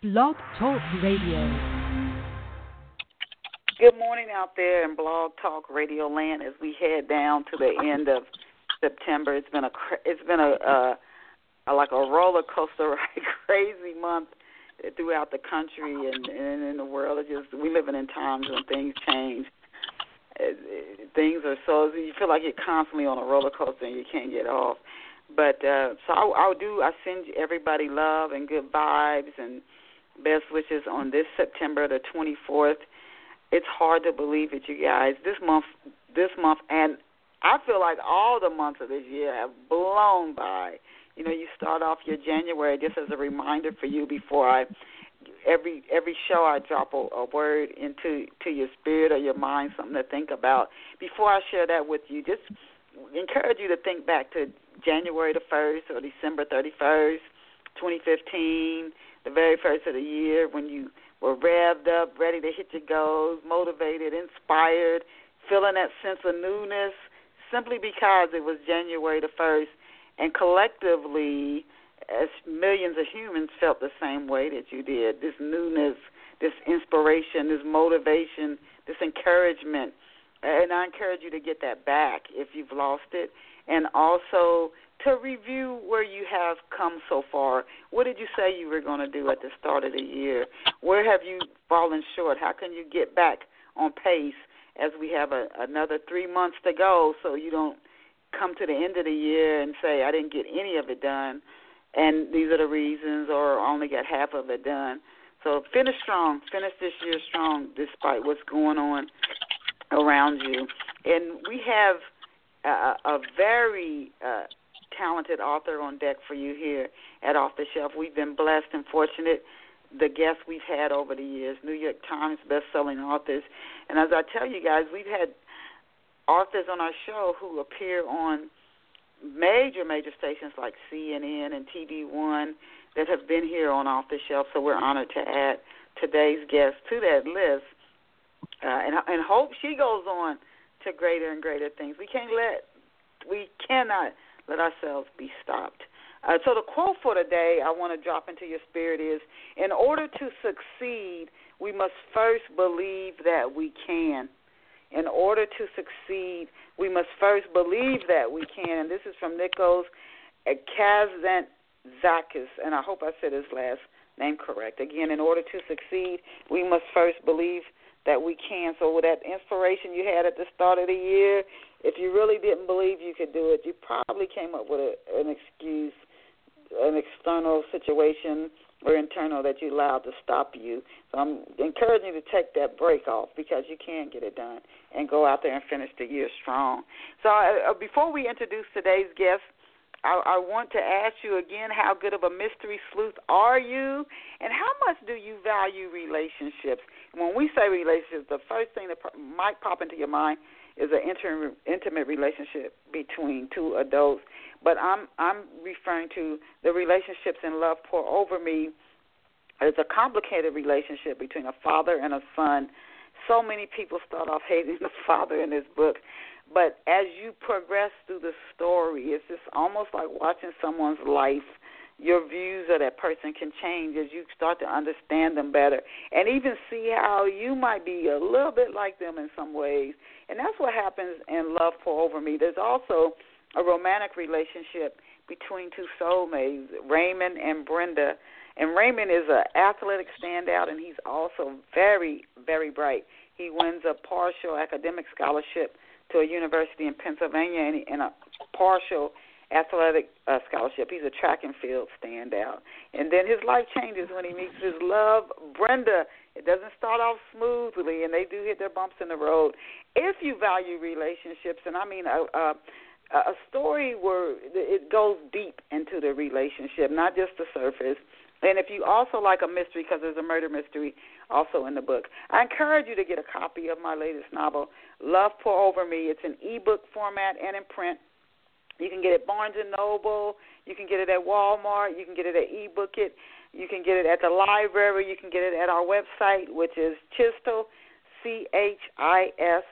Blog Talk Radio. Good morning out there in Blog Talk Radio land as we head down to the end of September. It's been a it's been a, a, a like a roller coaster ride, crazy month throughout the country and, and in the world. It's just we living in times when things change. Things are so you feel like you're constantly on a roller coaster and you can't get off. But uh, so I, I'll do. I send everybody love and good vibes and best wishes on this September the 24th. It's hard to believe it, you guys. This month, this month, and I feel like all the months of this year have blown by. You know, you start off your January just as a reminder for you before I every every show I drop a, a word into to your spirit or your mind, something to think about. Before I share that with you, just encourage you to think back to January the first or December thirty first, twenty fifteen, the very first of the year when you were revved up, ready to hit your goals, motivated, inspired, feeling that sense of newness, simply because it was January the first, and collectively as millions of humans felt the same way that you did. This newness, this inspiration, this motivation, this encouragement. And I encourage you to get that back if you've lost it. And also to review where you have come so far. What did you say you were going to do at the start of the year? Where have you fallen short? How can you get back on pace as we have a, another three months to go so you don't come to the end of the year and say, I didn't get any of it done? and these are the reasons, or only got half of it done. So finish strong, finish this year strong, despite what's going on around you. And we have a, a very uh, talented author on deck for you here at Off the Shelf. We've been blessed and fortunate. The guests we've had over the years, New York Times best-selling authors, and as I tell you guys, we've had authors on our show who appear on major, major stations like CNN and TV One that have been here on Off the Shelf. So we're honored to add today's guest to that list, uh, and and hope she goes on to greater and greater things. We can't let, we cannot let ourselves be stopped. Uh, so the quote for today I want to drop into your spirit is: In order to succeed, we must first believe that we can in order to succeed, we must first believe that we can. And this is from Nikos Kazantzakis, and I hope I said his last name correct. Again, in order to succeed, we must first believe that we can. So, with that inspiration you had at the start of the year, if you really didn't believe you could do it, you probably came up with a, an excuse, an external situation or internal that you allowed to stop you. So I'm encouraging you to take that break off because you can get it done and go out there and finish the year strong. So uh, uh, before we introduce today's guest, I, I want to ask you again how good of a mystery sleuth are you, and how much do you value relationships? When we say relationships, the first thing that might pop into your mind is an intimate relationship between two adults but I'm I'm referring to the relationships in love pour over me. It's a complicated relationship between a father and a son. So many people start off hating the father in this book, but as you progress through the story, it's just almost like watching someone's life. Your views of that person can change as you start to understand them better, and even see how you might be a little bit like them in some ways. And that's what happens in Love Pour Over Me. There's also a romantic relationship between two soulmates, Raymond and Brenda. And Raymond is an athletic standout, and he's also very, very bright. He wins a partial academic scholarship to a university in Pennsylvania and, and a partial athletic uh, scholarship. He's a track and field standout. And then his life changes when he meets his love, Brenda. It doesn't start off smoothly, and they do hit their bumps in the road. If you value relationships, and I mean a, a a story where it goes deep into the relationship, not just the surface. And if you also like a mystery, because there's a murder mystery also in the book, I encourage you to get a copy of my latest novel, Love Pour Over Me. It's in ebook format and in print. You can get it at Barnes and Noble. You can get it at Walmart. You can get it at ebook it. You can get it at the library. You can get it at our website, which is Chistell, C H I S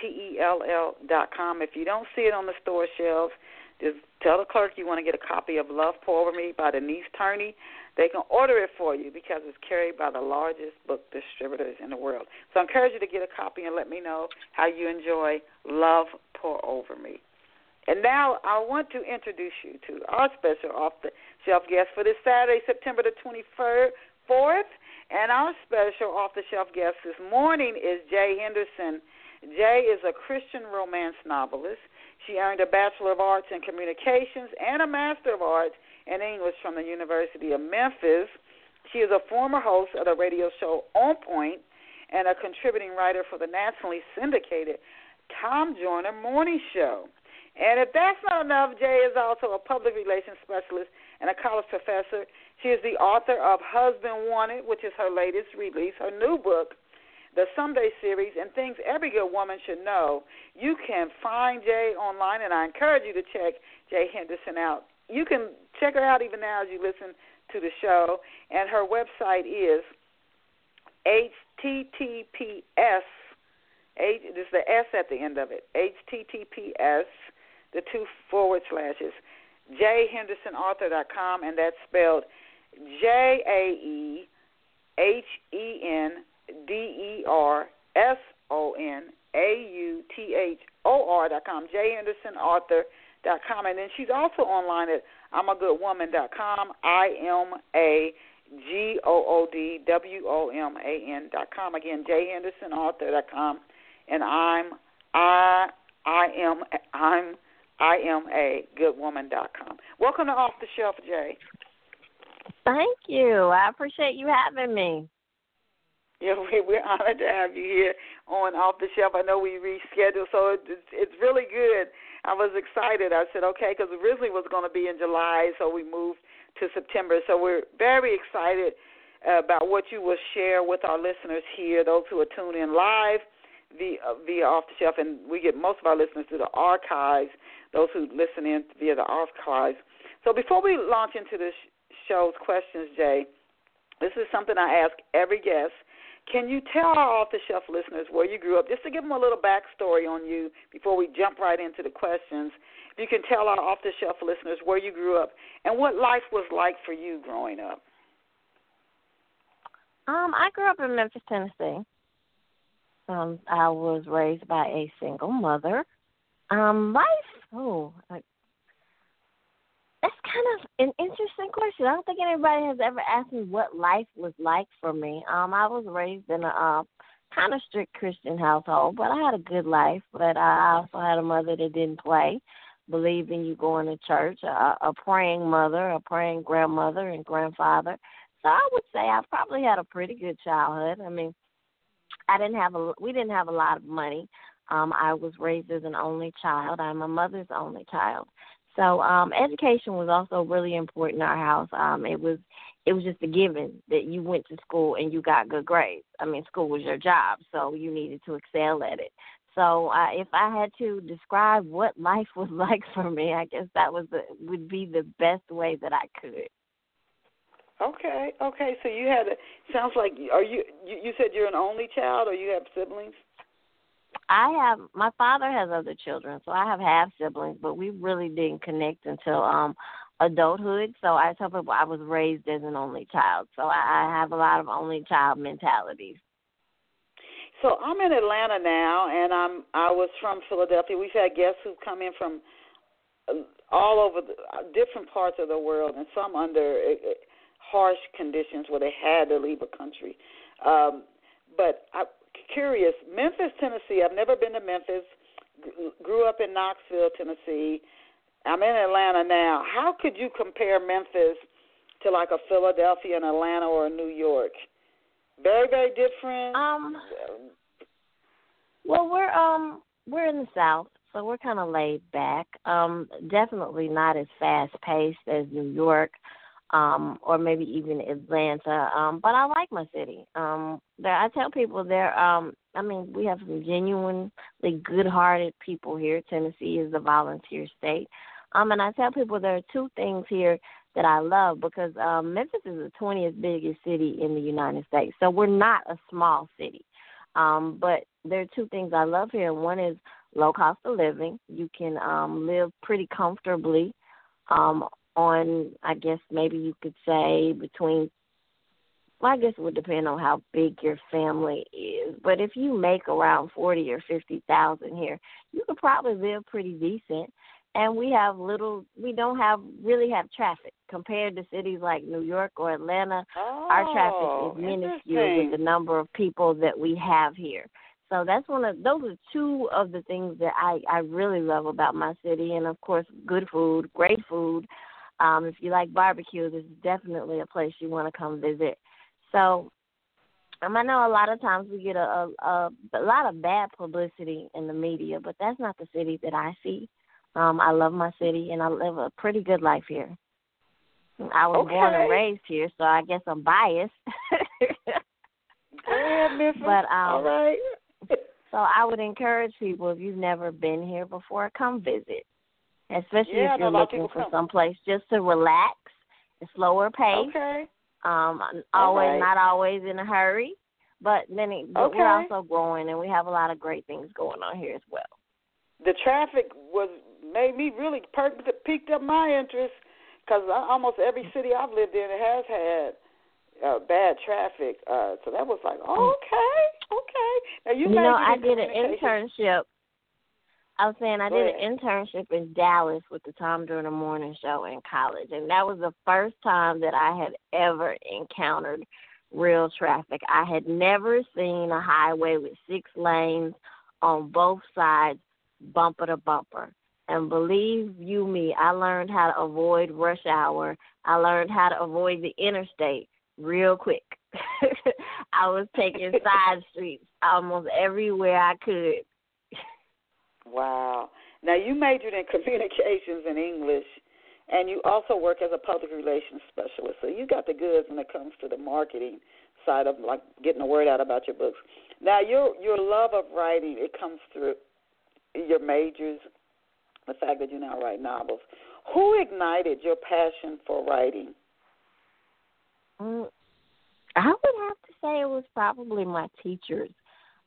T E L L dot com. If you don't see it on the store shelves, just tell the clerk you want to get a copy of Love Pour Over Me by Denise Turney. they can order it for you because it's carried by the largest book distributors in the world. So I encourage you to get a copy and let me know how you enjoy Love Pour Over Me. And now I want to introduce you to our special off the shelf guest for this Saturday, September the 24th. And our special off the shelf guest this morning is Jae Henderson. Jae is a Christian romance novelist. She earned a Bachelor of Arts in Communications and a Master of Arts in English from the University of Memphis. She is a former host of the radio show On Point and a contributing writer for the nationally syndicated Tom Joyner Morning Show. And if that's not enough, Jae is also a public relations specialist and a college professor. She is the author of Husband Wanted, which is her latest release, her new book, the Someday series, and things every good woman should know. You can find Jae online, and I encourage you to check Jae Henderson out. You can check her out even now as you listen to the show, and her website is https. H, this is the S at the end of it. https the two forward slashes, jaehendersonauthor.com, and that's spelled J A E H E N D E R S O N A U T H O R dot com, jaehendersonauthor dot com, and then she's also online at I'm a good woman dot com, I M A G O O D W O M A N dot com. Again, jaehendersonauthor dot com, and I'm I I am I'm I am a goodwoman.com. Welcome to Off the Shelf, Jae. Thank you. I appreciate you having me. Yeah, we're honored to have you here on Off the Shelf. I know we rescheduled, so it's, it's really good. I was excited. I said, okay, because originally it was going to be in July, so we moved to September. So we're very excited about what you will share with our listeners here, those who are tuned in live via, via Off the Shelf, and we get most of our listeners through the archives those who listen in via the archives. So before we launch into this show's questions, Jae, this is something I ask every guest. Can you tell our off the shelf listeners where you grew up, just to give them a little backstory on you before we jump right into the questions? If you can tell our off the shelf listeners where you grew up and what life was like for you growing up. Um, I grew up in Memphis, Tennessee. Um, I was raised by a single mother. Um, life Oh, I, that's kind of an interesting question. I don't think anybody has ever asked me what life was like for me. Um, I was raised in a uh, kind of strict Christian household, but I had a good life. But I also had a mother that didn't play, believed in you going to church, a, a praying mother, a praying grandmother and grandfather. So I would say I probably had a pretty good childhood. I mean, I didn't have a we didn't have a lot of money. Um, I was raised as an only child. I'm my mother's only child. So um, education was also really important in our house. Um, it was it was just a given that you went to school and you got good grades. I mean, school was your job, so you needed to excel at it. So uh, if I had to describe what life was like for me, I guess that was the, would be the best way that I could. Okay, okay. So you had a sounds like are you you, you said you're an only child or you have siblings? I have my father has other children, so I have half siblings, but we really didn't connect until um adulthood. So I tell people I was raised as an only child, so I, I have a lot of only child mentalities. So I'm in Atlanta now, and I'm I was from Philadelphia. We've had guests who've come in from uh, all over the, uh, different parts of the world, and some under uh, harsh conditions where they had to leave a country. Um, but I, curious. Memphis, Tennessee. I've never been to Memphis. Grew up in Knoxville, Tennessee. I'm in Atlanta now. How could you compare Memphis to like a Philadelphia and Atlanta or a New York? Very, very different. Um. Well, we're um we're in the South, so we're kind of laid back. Um, definitely not as fast paced as New York um, or maybe even Atlanta. Um, but I like my city. Um, there, I tell people there. Um, I mean, we have some genuinely good-hearted people here. Tennessee is a volunteer state. Um, and I tell people there are two things here that I love because um, Memphis is the 20th biggest city in the United States. So we're not a small city. Um, but there are two things I love here. One is low cost of living. You can um, live pretty comfortably um, on I guess maybe you could say between well, I guess it would depend on how big your family is. But if you make around forty or fifty thousand here, you could probably live pretty decent. And we have little we don't have really have traffic compared to cities like New York or Atlanta. Oh, our traffic is oh, minuscule with the number of people that we have here. So that's one of those are two of the things that I I really love about my city, and of course, good food, great food. Um, if you like barbecue, this is definitely a place you want to come visit. So, um, I know a lot of times we get a, a a lot of bad publicity in the media, but that's not the city that I see. Um, I love my city, and I live a pretty good life here. I was okay. born and raised here, so I guess I'm biased. Ahead, But um, all right. So I would encourage people if you've never been here before, come visit. Especially yeah, if you're looking for some place just to relax, a slower pace. Okay. Um, always right. not always in a hurry, but it, but Okay. we're also growing and we have a lot of great things going on here as well. The traffic was made me really per- piqued up my interest because almost every city I've lived in has had uh, bad traffic. Uh, so that was like, oh, okay, okay. Now you, You know, I did an internship. I was saying I Go did ahead. an internship in Dallas with the Tom Joyner the Morning Show in college, and that was the first time that I had ever encountered real traffic. I had never seen a highway with six lanes on both sides, bumper to bumper. And believe you me, I learned how to avoid rush hour. I learned how to avoid the interstate real quick. I was taking side streets almost everywhere I could. Wow. Now you majored in communications and English, and you also work as a public relations specialist. So you got the goods when it comes to the marketing side of like getting the word out about your books. Now your your love of writing it comes through your majors, the fact that you now write novels. Who ignited your passion for writing? Mm, I would have to say it was probably my teachers.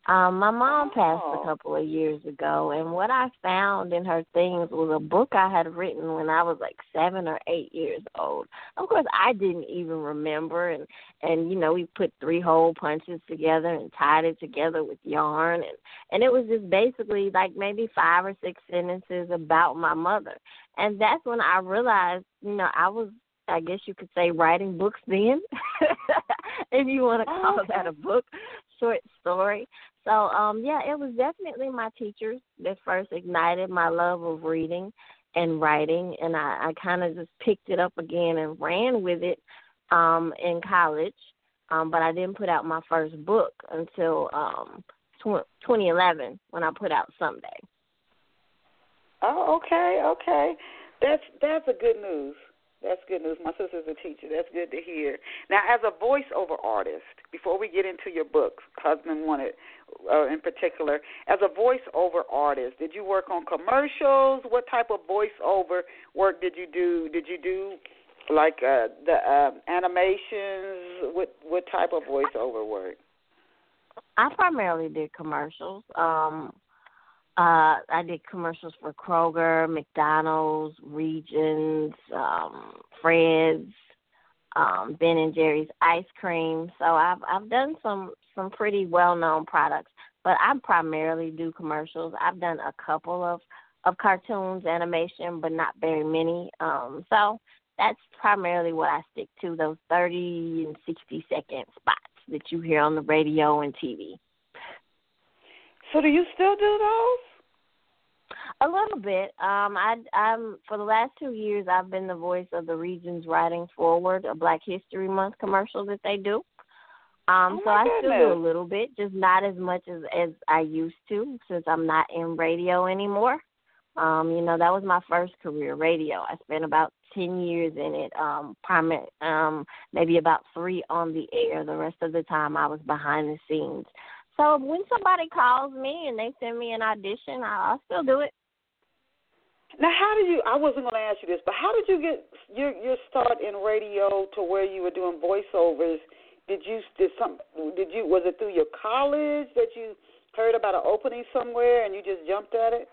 Um, my mom passed Oh. a couple of years ago, and what I found in her things was a book I had written when I was like seven or eight years old. Of course, I didn't even remember, and and you know we put three hole punches together and tied it together with yarn, and and it was just basically like maybe five or six sentences about my mother, and that's when I realized, you know, I was I guess you could say writing books then, if you want to Oh, call that a book, short story. So um yeah, it was definitely my teachers that first ignited my love of reading and writing and I, I kind of just picked it up again and ran with it um in college. Um but I didn't put out my first book until um tw- 2011 when I put out Someday. Oh, okay, okay. That's that's a good news. That's good news. My sister's a teacher. That's good to hear. Now, as a voiceover artist, before we get into your books, husband wanted, uh, in particular, as a voiceover artist, did you work on commercials? What type of voiceover work did you do? Did you do like uh, the uh, animations? What what type of voiceover work? I primarily did commercials. Um uh I did commercials for Kroger, McDonald's, Regions, um, Fred's, um, Ben and Jerry's ice cream. So I've I've done some some pretty well known products, but I primarily do commercials. I've done a couple of of cartoons, animation, but not very many. Um so that's primarily what I stick to, those thirty and sixty second spots that you hear on the radio and TV. So, do you still do those? A little bit. Um, I, I'm for the last two years. I've been the voice of the region's Writing Forward, a Black History Month commercial that they do. Um, Oh, so I still do a little bit, just not as much as as I used to, since I'm not in radio anymore. Um, you know, that was my first career, radio. I spent about ten years in it. Um, primary, um, maybe about three on the air. The rest of the time, I was behind the scenes. So when somebody calls me and they send me an audition, I, I'll still do it. Now, how did you? I wasn't going to ask you this, but how did you get your your start in radio to where you were doing voiceovers? Did you did some? Did you was it through your college that you heard about an opening somewhere and you just jumped at it?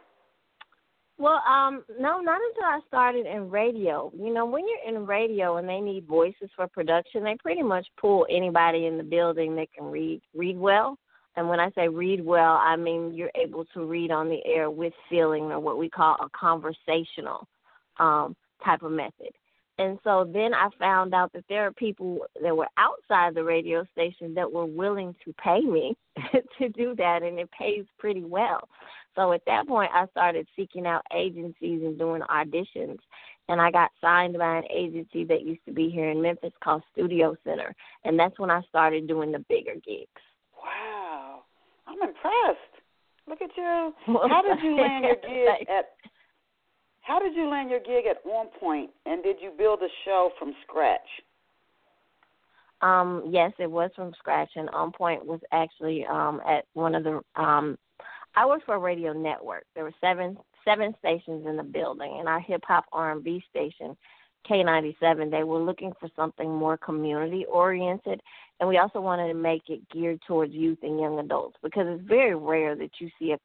Well, um, no, not until I started in radio. You know, when you're in radio and they need voices for production, they pretty much pull anybody in the building that can read read well. And when I say read well, I mean you're able to read on the air with feeling or what we call a conversational um, type of method. And so then I found out that there are people that were outside the radio station that were willing to pay me to do that, and it pays pretty well. So at that point, I started seeking out agencies and doing auditions. And I got signed by an agency that used to be here in Memphis called Studio Center. And that's when I started doing the bigger gigs. Wow. I'm impressed. Look at you. How did you land your gig at how did you land your gig at On Point and did you build a show from scratch? Um, yes, it was from scratch and On Point was actually um at one of the um I worked for a radio network. There were seven seven stations in the building, and our hip hop R and B station, K ninety seven, they were looking for something more community oriented, and we also wanted to make it geared towards youth and young adults because it's very rare that you see a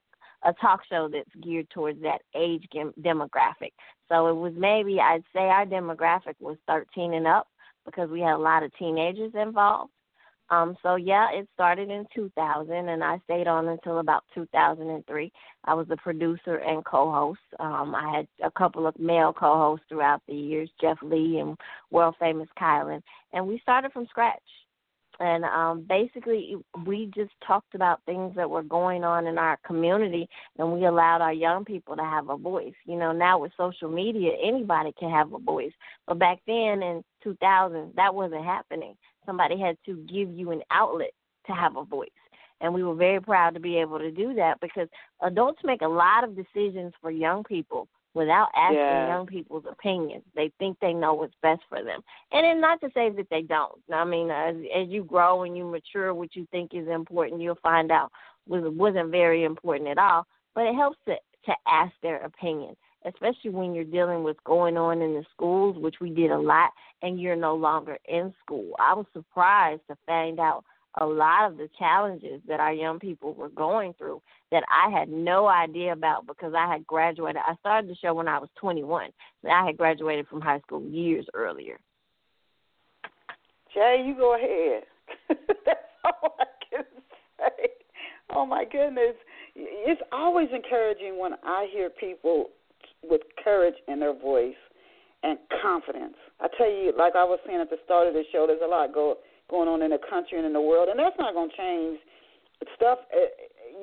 a talk show that's geared towards that age demographic. So it was maybe I'd say our demographic was 13 and up because we had a lot of teenagers involved. Um, so yeah, it started in 2000, and I stayed on until about 2003. I was a producer and co-host. Um, I had a couple of male co-hosts throughout the years, Jeff Lee and world famous Kylan, and we started from scratch. And um, basically, we just talked about things that were going on in our community, and we allowed our young people to have a voice. You know, now with social media, anybody can have a voice. But back then in 2000, that wasn't happening somebody had to give you an outlet to have a voice. And we were very proud to be able to do that because adults make a lot of decisions for young people without asking yeah. young people's opinions. They think they know what's best for them. And then not to say that they don't. I mean, as, as you grow and you mature, what you think is important, you'll find out was wasn't very important at all. But it helps to to ask their opinion especially when you're dealing with going on in the schools, which we did a lot, and you're no longer in school. I was surprised to find out a lot of the challenges that our young people were going through that I had no idea about because I had graduated. I started the show when I was 21. I had graduated from high school years earlier. Jae, you go ahead. That's all I can say. Oh my goodness. It's always encouraging when I hear people with courage in their voice and confidence. I tell you, like I was saying at the start of the show, there's a lot go, going on in the country and in the world, and that's not going to change. Stuff eh,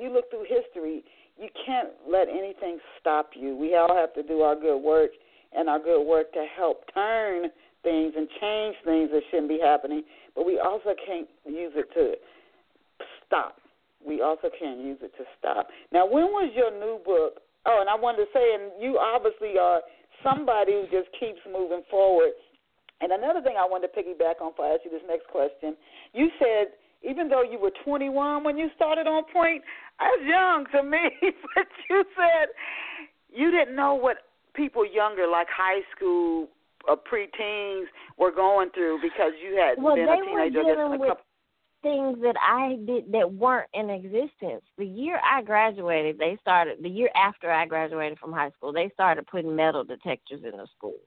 you look through history, you can't let anything stop you. We all have to do our good work and our good work to help turn things and change things that shouldn't be happening. But we also can't use it to stop. We also can't use it to stop. Now, when was your new book Oh, and I wanted to say, and you obviously are somebody who just keeps moving forward. And another thing I wanted to piggyback on for I ask you this next question. You said even though you were 21 when you started on point, that's young to me. but you said you didn't know what people younger, like high school or preteens, were going through because you had well, been a teenager. Were dealing with things that I did that weren't in existence. The year I graduated, they started the year after I graduated from high school, they started putting metal detectors in the schools.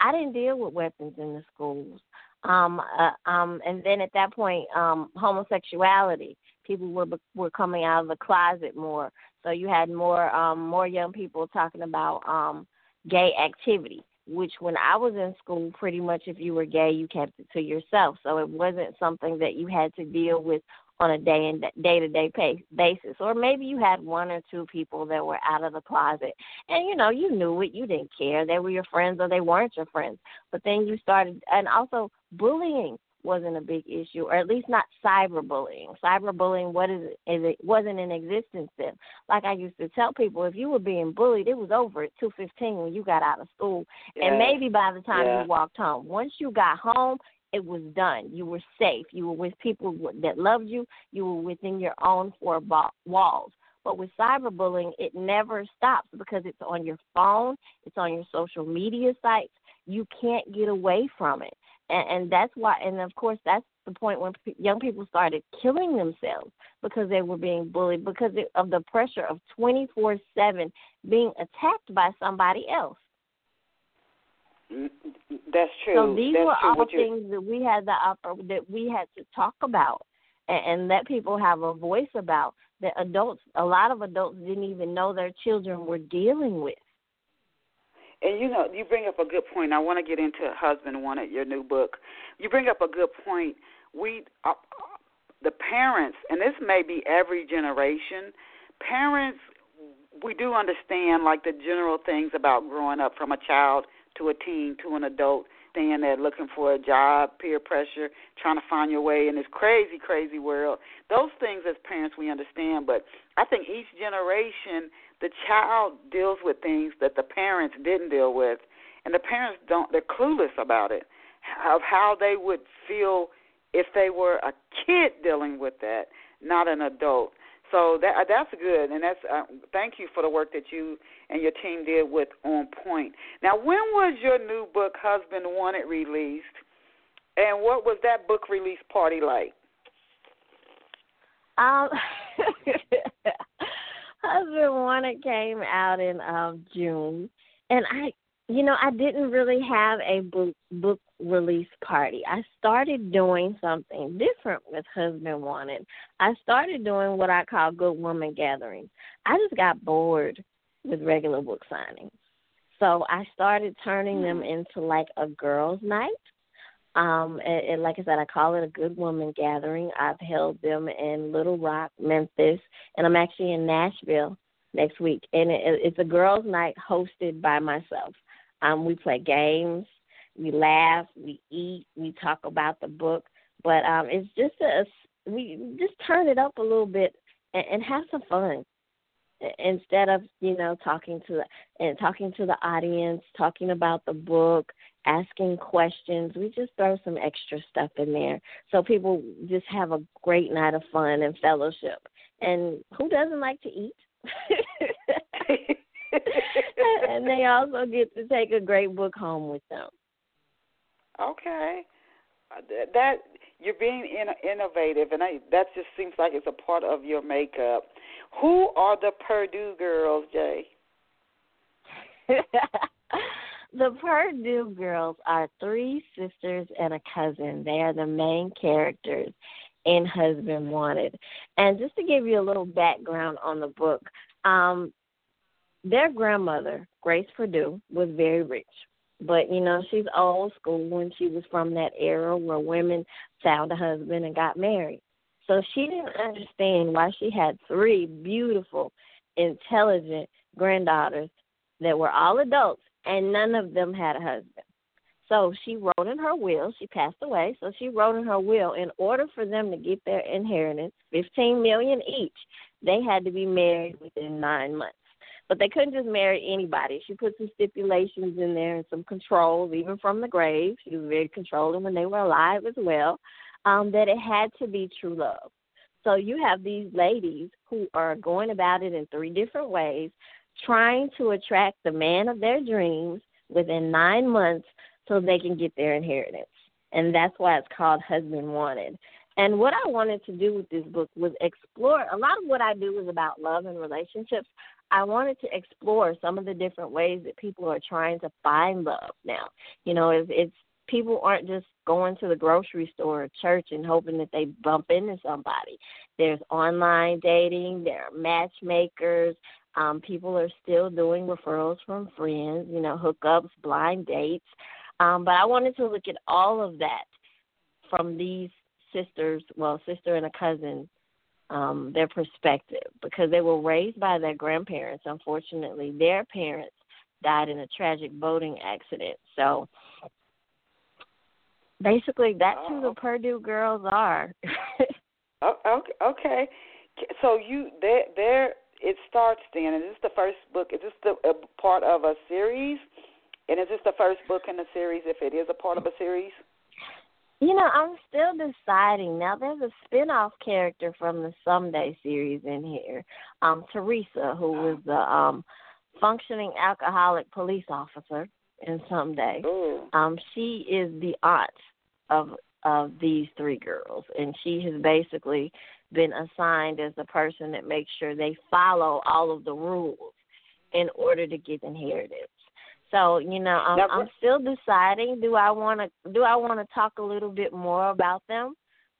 I didn't deal with weapons in the schools. Um uh, um and then at that point um homosexuality people were were coming out of the closet more. So you had more um more young people talking about um gay activity which when I was in school, pretty much if you were gay, you kept it to yourself. So it wasn't something that you had to deal with on a day and day to day basis. Or maybe you had one or two people that were out of the closet, and you know you knew it. You didn't care. They were your friends or they weren't your friends. But then you started, and also bullying wasn't a big issue, or at least not cyberbullying. Cyberbullying, what is it? Is it wasn't in existence then. Like I used to tell people, if you were being bullied, it was over at two fifteen when you got out of school, and maybe by the time yeah. you walked home. Once you got home, it was done. You were safe. You were with people that loved you. You were within your own four walls. But with cyberbullying, it never stops because it's on your phone, it's on your social media sites. You can't get away from it and, and that's why and of course that's the point when p- young people started killing themselves because they were being bullied because of the pressure of 24/7 being attacked by somebody else. Mm, that's true. So these That's were true. all you- things that we had the that we had to talk about and, and let people have a voice about that adults a lot of adults didn't even know their children were dealing with. And you know, you bring up a good point. I want to get into Husband Wanted, your new book. You bring up a good point. We, uh, the parents, and this may be every generation, parents, we do understand like the general things about growing up from a child to a teen to an adult, staying there looking for a job, peer pressure, trying to find your way in this crazy, crazy world. Those things as parents we understand, but I think each generation the child deals with things that the parents didn't deal with, and the parents don't. They're clueless about it of how they would feel if they were a kid dealing with that, not an adult. So that that's good, and that's uh, thank you for the work that you and your team did with On Point. Now, when was your new book Husband Wanted released, and what was that book release party like? Um, Husband Wanted came out in um June, and I, you know, I didn't really have a book book release party. I started doing something different with Husband Wanted. I started doing what I call good woman gatherings. I just got bored with regular book signings, so I started turning them into like a girls' night um, and, and like I said, I call it a good woman gathering. I've held them in Little Rock, Memphis, and I'm actually in Nashville next week. And it, it's a girls' night hosted by myself. Um, we play games, we laugh, we eat, we talk about the book. But um, it's just a we just turn it up a little bit and, and have some fun instead of you know talking to the and talking to the audience, talking about the book, asking questions. We just throw some extra stuff in there so people just have a great night of fun and fellowship. And who doesn't like to eat? and they also get to take a great book home with them. Okay, uh, that you're being in, innovative, and I, that just seems like it's a part of your makeup. Who are the Purdue girls, Jae? the Purdue girls are three sisters and a cousin. They are the main characters in Husband Wanted. And just to give you a little background on the book, um, their grandmother, Grace Purdue, was very rich. But, you know, she's old school and she was from that era where women found a husband and got married. So she didn't understand why she had three beautiful, intelligent granddaughters that were all adults and none of them had a husband. So she wrote in her will, she passed away, so she wrote in her will in order for them to get their inheritance, 15 million each, they had to be married within 9 months. But they couldn't just marry anybody. She put some stipulations in there and some controls, even from the grave. She was very controlling when they were alive as well. Um, that it had to be true love. So you have these ladies who are going about it in three different ways, trying to attract the man of their dreams within nine months so they can get their inheritance. And that's why it's called Husband Wanted. And what I wanted to do with this book was explore a lot of what I do is about love and relationships. I wanted to explore some of the different ways that people are trying to find love now. You know, it's, it's people aren't just going to the grocery store or church and hoping that they bump into somebody. There's online dating, there are matchmakers, um, people are still doing referrals from friends, you know, hookups, blind dates. Um, but I wanted to look at all of that from these sisters, well, sister and a cousin, um, their perspective because they were raised by their grandparents. Unfortunately, their parents died in a tragic boating accident. So basically, that's who the Purdue girls are. oh, okay. So you, there, there. It starts then. Is this the first book? Is this the a part of a series? And is this the first book in the series? If it is a part of a series? You know, I'm still deciding. Now, there's a spin-off character from the Someday series in here, um, Teresa, who was the um, functioning alcoholic police officer in Someday. Ooh. Um, she is the aunt of of these three girls, and she has basically been assigned as the person that makes sure they follow all of the rules in order to get inheritance. So you know, I'm, I'm still deciding. Do I want to do I want to talk a little bit more about them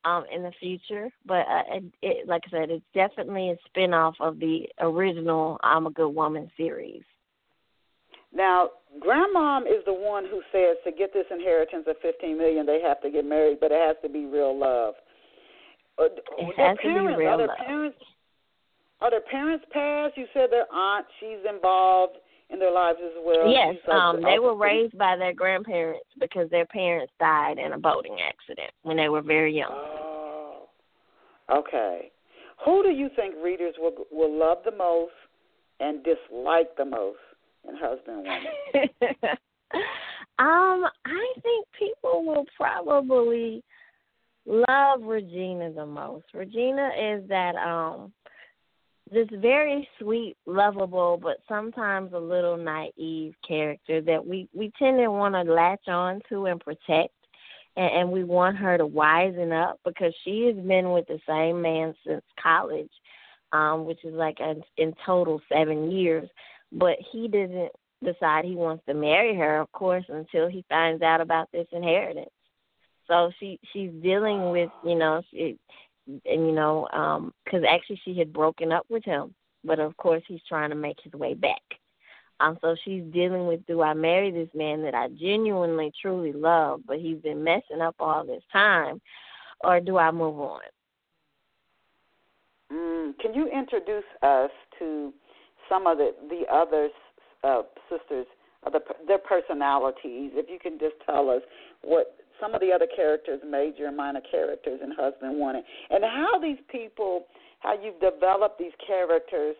um, in the future? But uh, it, it, like I said, it's definitely a spinoff of the original "I'm a Good Woman" series. Now, Grandmom is the one who says to get this inheritance of fifteen million, they have to get married, but it has to be real love. Uh, it has parents, to be real are love. Parents, are their parents passed? You said their aunt, she's involved in their lives as well. Yes, um, they were raised by their grandparents because their parents died in a boating accident when they were very young. Oh, okay. Who do you think readers will will love the most and dislike the most in husband and woman? um, I think people will probably love Regina the most. Regina is that um this very sweet, lovable, but sometimes a little naive character that we we tend to want to latch on to and protect, and, and we want her to wisen up because she has been with the same man since college, um, which is like a, in total seven years. But he doesn't decide he wants to marry her, of course, until he finds out about this inheritance. So she she's dealing with you know she and you know, um, because actually she had broken up with him, but of course he's trying to make his way back. Um, so she's dealing with do I marry this man that I genuinely truly love, but he's been messing up all this time, or do I move on? Mm, can you introduce us to some of the the other uh, sisters, uh, the, their personalities? If you can just tell us what some of the other characters, major and minor characters in Husband Wanted, and how these people, how you've developed these characters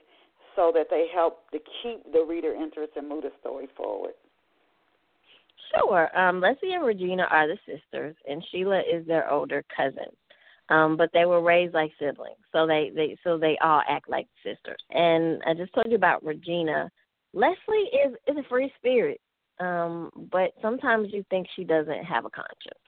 so that they help to keep the reader interest and move the story forward. Sure. Um, Leslie and Regina are the sisters, and Sheila is their older cousin. Um, but they were raised like siblings, so they, they so they all act like sisters. And I just told you about Regina. Leslie is is a free spirit um, but sometimes you think she doesn't have a conscience.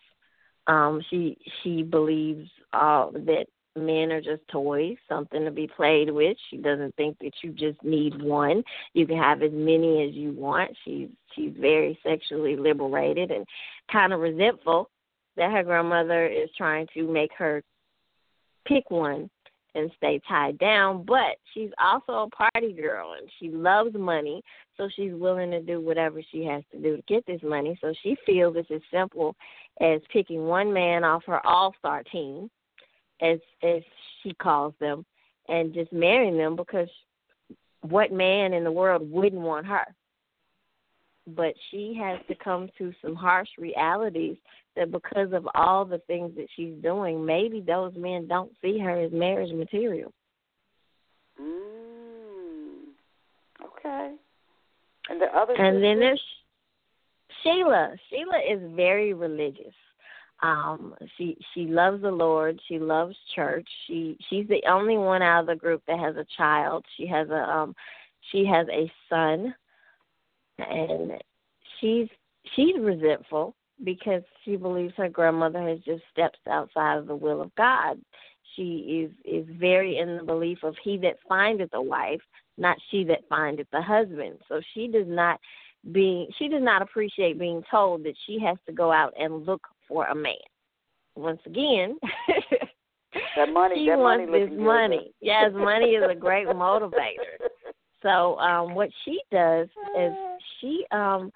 Um, she she believes uh, that men are just toys, something to be played with. She doesn't think that you just need one. You can have as many as you want. She's she's very sexually liberated and kind of resentful that her grandmother is trying to make her pick one and stay tied down, but she's also a party girl and she loves money, so she's willing to do whatever she has to do to get this money. So she feels it's as simple as picking one man off her all star team, as as she calls them, and just marrying them because what man in the world wouldn't want her? But she has to come to some harsh realities that because of all the things that she's doing, maybe those men don't see her as marriage material. Mm. Okay. And the other. And then there's Sheila. Sheila is very religious. Um, she she loves the Lord. She loves church. She she's the only one out of the group that has a child. She has a um, she has a son, and she's she's resentful because she believes her grandmother has just stepped outside of the will of God. She is is very in the belief of he that findeth a wife, not she that findeth a husband. So she does not being she does not appreciate being told that she has to go out and look for a man. Once again, that money, she that wants money this money. yes, money is a great motivator. So um what she does is she um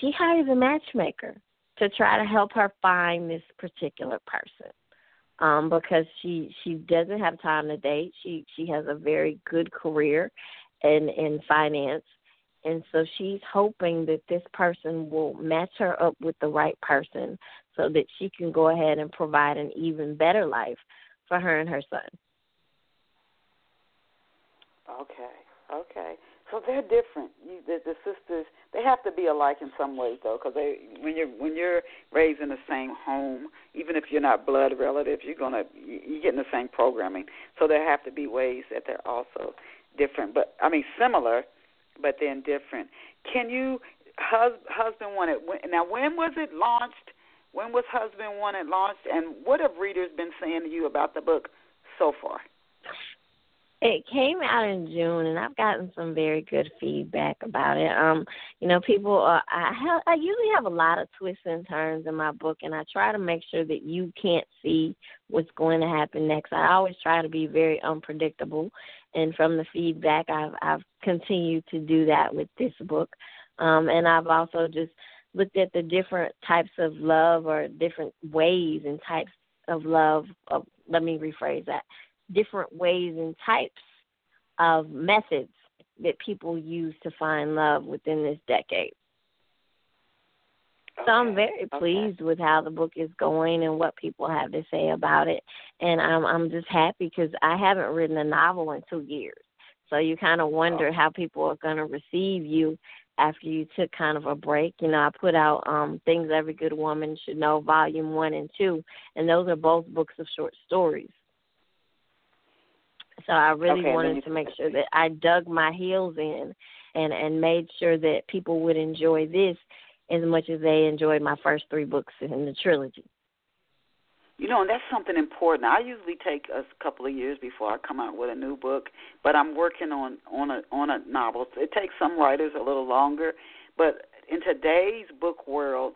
she hires a matchmaker to try to help her find this particular person. Um because she she doesn't have time to date. She she has a very good career in in finance. And so she's hoping that this person will match her up with the right person so that she can go ahead and provide an even better life for her and her son okay okay so they're different. You, the, the sisters, they have to be alike in some ways, though, because they when you're when you're raised in the same home, even if you're not blood relatives, you're gonna you're getting the same programming. So there have to be ways that they're also different, but I mean similar, but then different. Can you hus, husband wanted now? When was it launched? When was Husband Wanted launched, and what have readers been saying to you about the book so far? It came out in June, and I've gotten some very good feedback about it. Um, you know, people. Uh, I have. I usually have a lot of twists and turns in my book, and I try to make sure that you can't see what's going to happen next. I always try to be very unpredictable, and from the feedback, I've I've continued to do that with this book. Um, and I've also just looked at the different types of love or different ways and types of love. Of, let me rephrase that different ways and types of methods that people use to find love within this decade. Okay. So I'm very okay. pleased with how the book is going and what people have to say about it, and I'm I'm just happy because I haven't written a novel in two years. So you kind of wonder oh. how people are going to receive you after you took kind of a break. You know, I put out um Things Every Good Woman Should Know, Volume One and Two, and those are both books of short stories. So I really okay, wanted to make sure that I dug my heels in and and made sure that people would enjoy this as much as they enjoyed my first three books in the trilogy. You know, and that's something important. I usually take a couple of years before I come out with a new book, but I'm working on on a on a novel. It takes some writers a little longer, but in today's book world,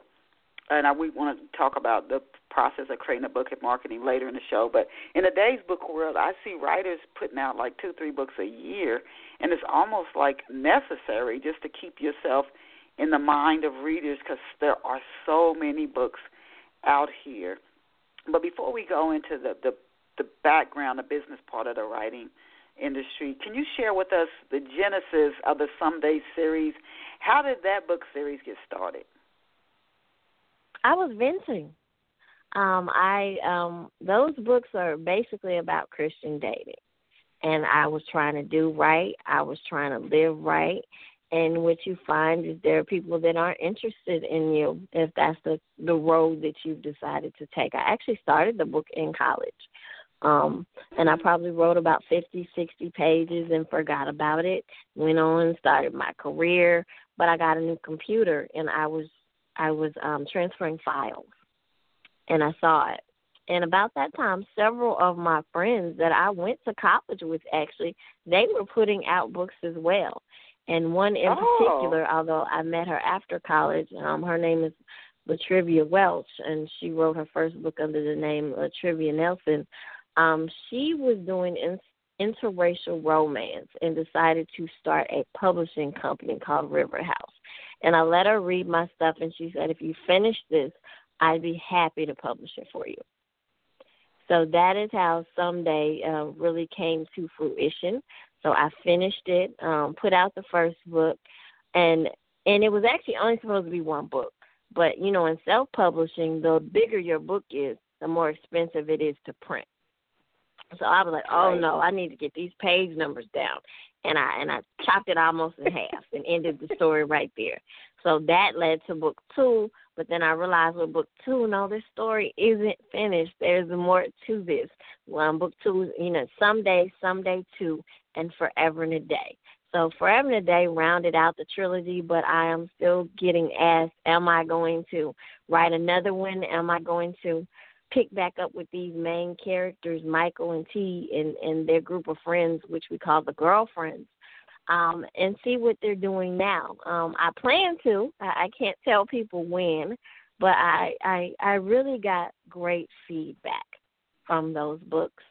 and I, we want to talk about the process of creating a book and marketing later in the show. But in today's book world, I see writers putting out like two, three books a year, and it's almost like necessary just to keep yourself in the mind of readers because there are so many books out here. But before we go into the, the the background, the business part of the writing industry, can you share with us the genesis of the Someday series? How did that book series get started? I was venting. Um, I um, those books are basically about Christian dating, and I was trying to do right. I was trying to live right, and what you find is there are people that aren't interested in you if that's the the road that you've decided to take. I actually started the book in college. Um, and I probably wrote about fifty, sixty pages and forgot about it. Went on started my career, but I got a new computer and I was I was um transferring files and I saw it. And about that time, several of my friends that I went to college with actually, they were putting out books as well. And one in oh. particular, although I met her after college, um, her name is Latrivia Welch, and she wrote her first book under the name Latrivia Nelson. Um, she was doing in, interracial romance and decided to start a publishing company called River House. And I let her read my stuff, and she said, if you finish this, I'd be happy to publish it for you. So that is how Someday uh, really came to fruition. So I finished it, um, put out the first book, and and it was actually only supposed to be one book. But you know, in self-publishing, the bigger your book is, the more expensive it is to print. So I was like, oh no, I need to get these page numbers down, and I and I chopped it almost in half and ended the story right there. So that led to book two, but then I realized with book two, no, this story isn't finished. There's more to this. Well, book two, you know, someday, someday two, and forever and a day. So forever and a day rounded out the trilogy, but I am still getting asked, am I going to write another one? Am I going to pick back up with these main characters, Michael and T, and and their group of friends, which we call the girlfriends? um, and see what they're doing now. Um, I plan to. I, I can't tell people when, but I, I I really got great feedback from those books.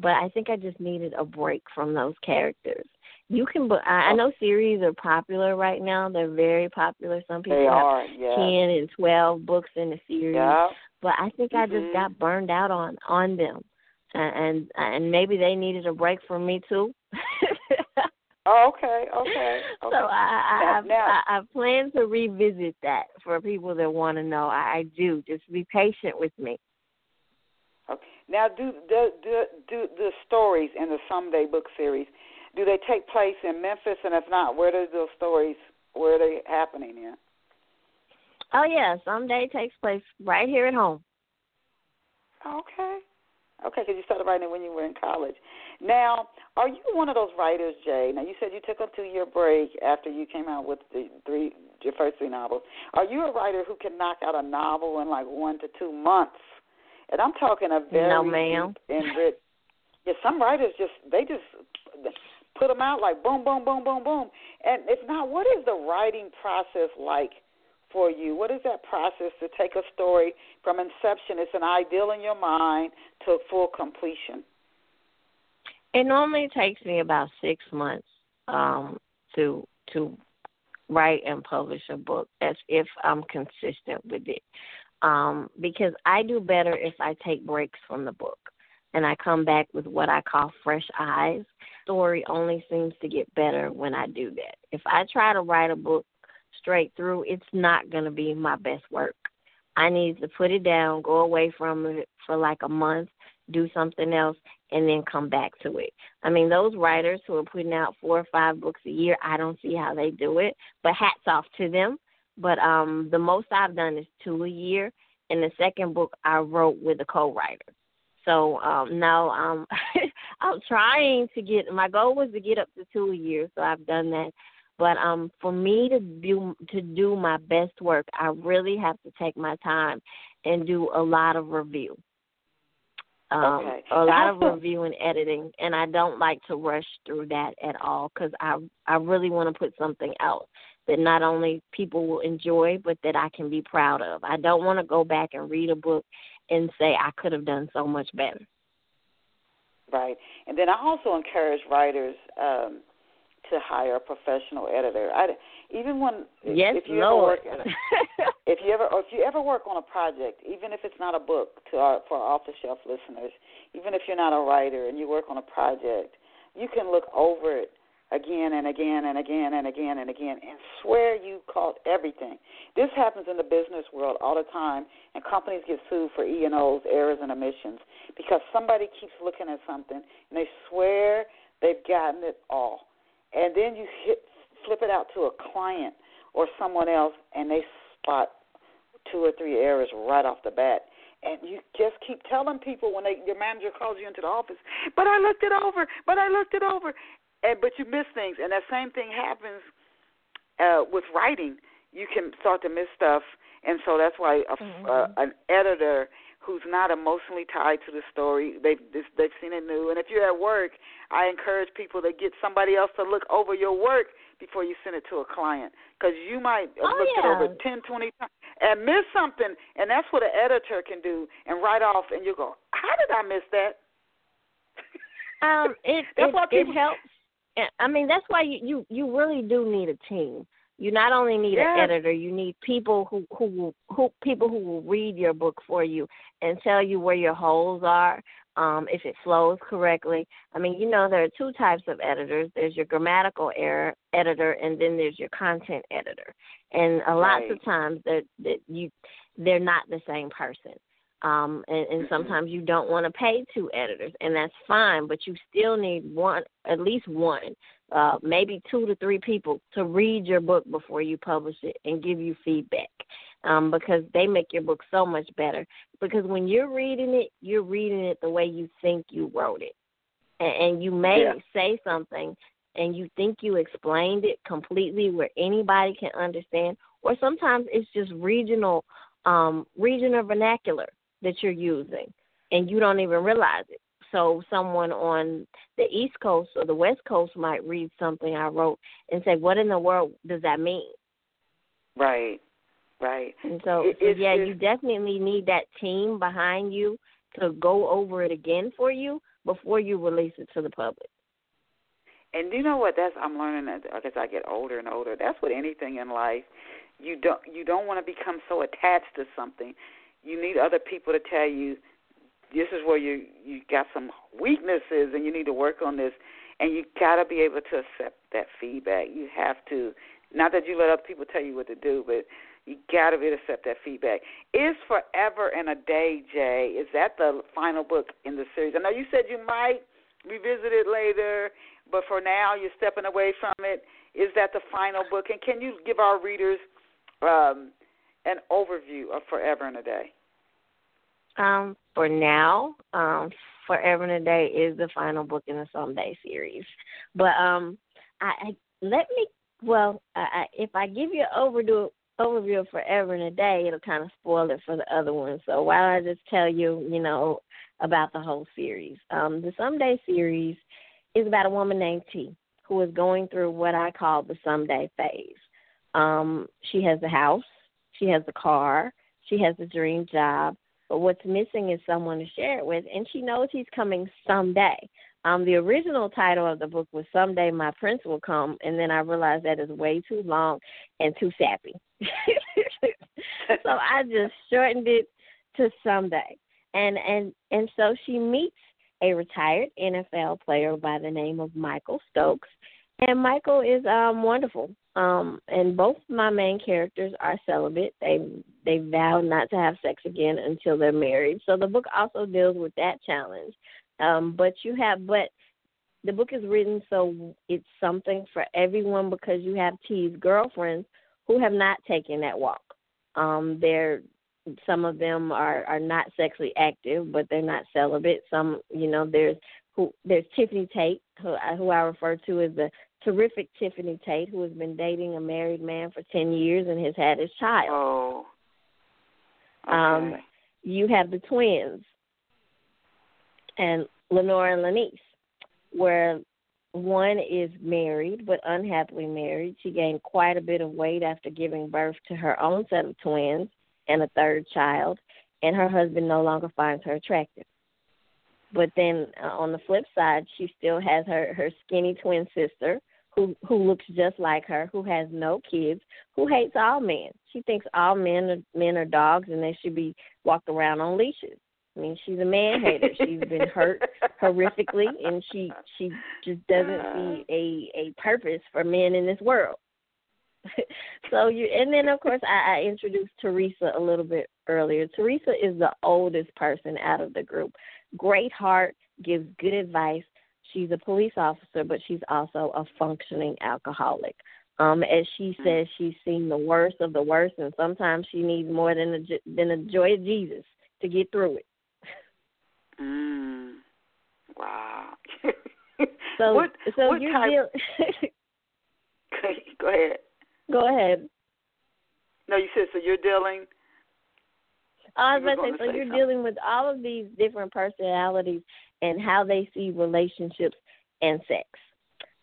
But I think I just needed a break from those characters. You can, I, I know series are popular right now. They're very popular. Some people they have are, ten and twelve books in a series. Yeah. But I think mm-hmm. I just got burned out on on them, and and maybe they needed a break from me too. Oh, okay, okay. okay. So I I, now, I I plan to revisit that for people that want to know. I, I do. Just be patient with me. Okay. Now, do do do do the stories in the Someday book series? Do they take place in Memphis? And if not, where do those stories? Where are they happening in? Oh yeah, Someday takes place right here at home. Okay. Okay, because you started writing when you were in college. Now, are you one of those writers, Jae? Now, you said you took a two-year break after you came out with the three your first three novels. Are you a writer who can knock out a novel in like one to two months? And I'm talking a very no, ma'am. deep and rich. Yeah, some writers just they just put them out like boom, boom, boom, boom, boom. And if not, what is the writing process like for you? What is that process to take a story from inception? It's an ideal in your mind to full completion. It normally takes me about six months um, to to write and publish a book. That's if I'm consistent with it. Um, because I do better if I take breaks from the book and I come back with what I call fresh eyes. Story only seems to get better when I do that. If I try to write a book straight through, it's not going to be my best work. I need to put it down, go away from it for like a month, do something else, and then come back to it. I mean, those writers who are putting out four or five books a year, I don't see how they do it, but hats off to them. But um the most I've done is two a year, and the second book I wrote with a co-writer. So um now um I'm trying to get my goal was to get up to two a year, so I've done that. But um for me to do to do my best work, I really have to take my time and do a lot of review. Um, okay. A lot of review and editing, and I don't like to rush through that at all because I I really want to put something out that not only people will enjoy, but that I can be proud of. I don't want to go back and read a book and say I could have done so much better. Right, and then I also encourage writers um, to hire a professional editor. I, even when yes, if you Lord. ever work if you ever or if you ever work on a project, even if it's not a book to our, for our off the shelf listeners, even if you're not a writer and you work on a project, you can look over it again and again and again and again and again and swear you caught everything. This happens in the business world all the time, and companies get sued for E and O's, errors and omissions because somebody keeps looking at something and they swear they've gotten it all and then you hit flip it out to a client or someone else, and they spot two or three errors right off the bat. And you just keep telling people when they your manager calls you into the office, but I looked it over, but I looked it over, and but you miss things, and that same thing happens uh, with writing. You can start to miss stuff, and so that's why a, mm-hmm. uh, an editor who's not emotionally tied to the story. They've they've seen it new, and if you're at work, I encourage people to get somebody else to look over your work before you send it to a client, because you might have oh, looked yeah. it over ten, twenty times and miss something, and that's what an editor can do and write off, and you go, how did I miss that? Um, it that's it, why people, it helps. I mean, that's why you you you really do need a team you not only need yes. an editor, you need people who who will who people who will read your book for you and tell you where your holes are, um, if it flows correctly. I mean, you know there are two types of editors. There's your grammatical error editor, and then there's your content editor. And a right. lots of times that that you they're not the same person. Um, and, and sometimes you don't want to pay two editors, and that's fine. But you still need one, at least one, uh, maybe two to three people to read your book before you publish it and give you feedback, um, because they make your book so much better. Because when you're reading it, you're reading it the way you think you wrote it, and, and you may yeah. say something and you think you explained it completely where anybody can understand, or sometimes it's just regional, um, regional vernacular that you're using and you don't even realize it. So someone on the East Coast or the West Coast might read something I wrote and say, "What in the world does that mean?" Right, right. And so, it, yeah, it, you definitely need that team behind you to go over it again for you before you release it to the public. And you know what? That's I'm learning as I get older and older. That's what anything in life. You don't you don't want to become so attached to something you need other people to tell you this is where you you got some weaknesses and you need to work on this. And you got to be able to accept that feedback. You have to not that you let other people tell you what to do but you got to be able to accept that feedback. Is forever and a day Jae is that the final book in the series? I know you said you might revisit it later but for now you're stepping away from it. Is that the final book? And can you give our readers um an overview of Forever and a Day? Um, for now. Um, Forever and a Day is the final book in the Someday series. But um, I, I let me well, I, if I give you an overview overview of Forever and a Day, it'll kind of spoil it for the other one. So why don't I just tell you, you know, about the whole series? Um, the Someday series is about a woman named T who is going through what I call the someday phase. Um, she has a house, she has a car, she has a dream job, but what's missing is someone to share it with, and she knows he's coming someday. Um, the original title of the book was Someday My Prince Will Come, and then I realized that is way too long and too sappy. so I just shortened it to Someday. And and and so she meets a retired NFL player by the name of Michael Stokes. And Michael is um wonderful. Um and both my main characters are celibate. They they vow not to have sex again until they're married. So the book also deals with that challenge. Um but you have but the book is written so it's something for everyone because you have T's girlfriends who have not taken that walk. Um they're some of them are are not sexually active, but they're not celibate. Some, you know, there's who there's Tiffany Tate, who who I refer to as the terrific Tiffany Tate, who has been dating a married man for ten years and has had his child. Oh. Um, okay. Um, you have the twins, and Lenore and Lenice, where one is married but unhappily married. She gained quite a bit of weight after giving birth to her own set of twins and a third child, and her husband no longer finds her attractive. But then uh, on the flip side, she still has her her skinny twin sister who who looks just like her, who has no kids, who hates all men. She thinks all men are men are dogs and they should be walked around on leashes. I mean, she's a man hater. She's been hurt horrifically, and she she just doesn't see ah. a a purpose for men in this world. so you and then of course I, I introduced Teresa a little bit earlier. Teresa is the oldest person out of the group. Great heart, gives good advice. She's a police officer, but she's also a functioning alcoholic. Um, as she mm. says, she's seen the worst of the worst, and sometimes she needs more than the than the joy of Jesus to get through it. Mm. Wow. so, what, so what you're type... deal- Go ahead. Go ahead. No, you said so. You're dealing. I was about to say, so say you're something. dealing with all of these different personalities and how they see relationships and sex.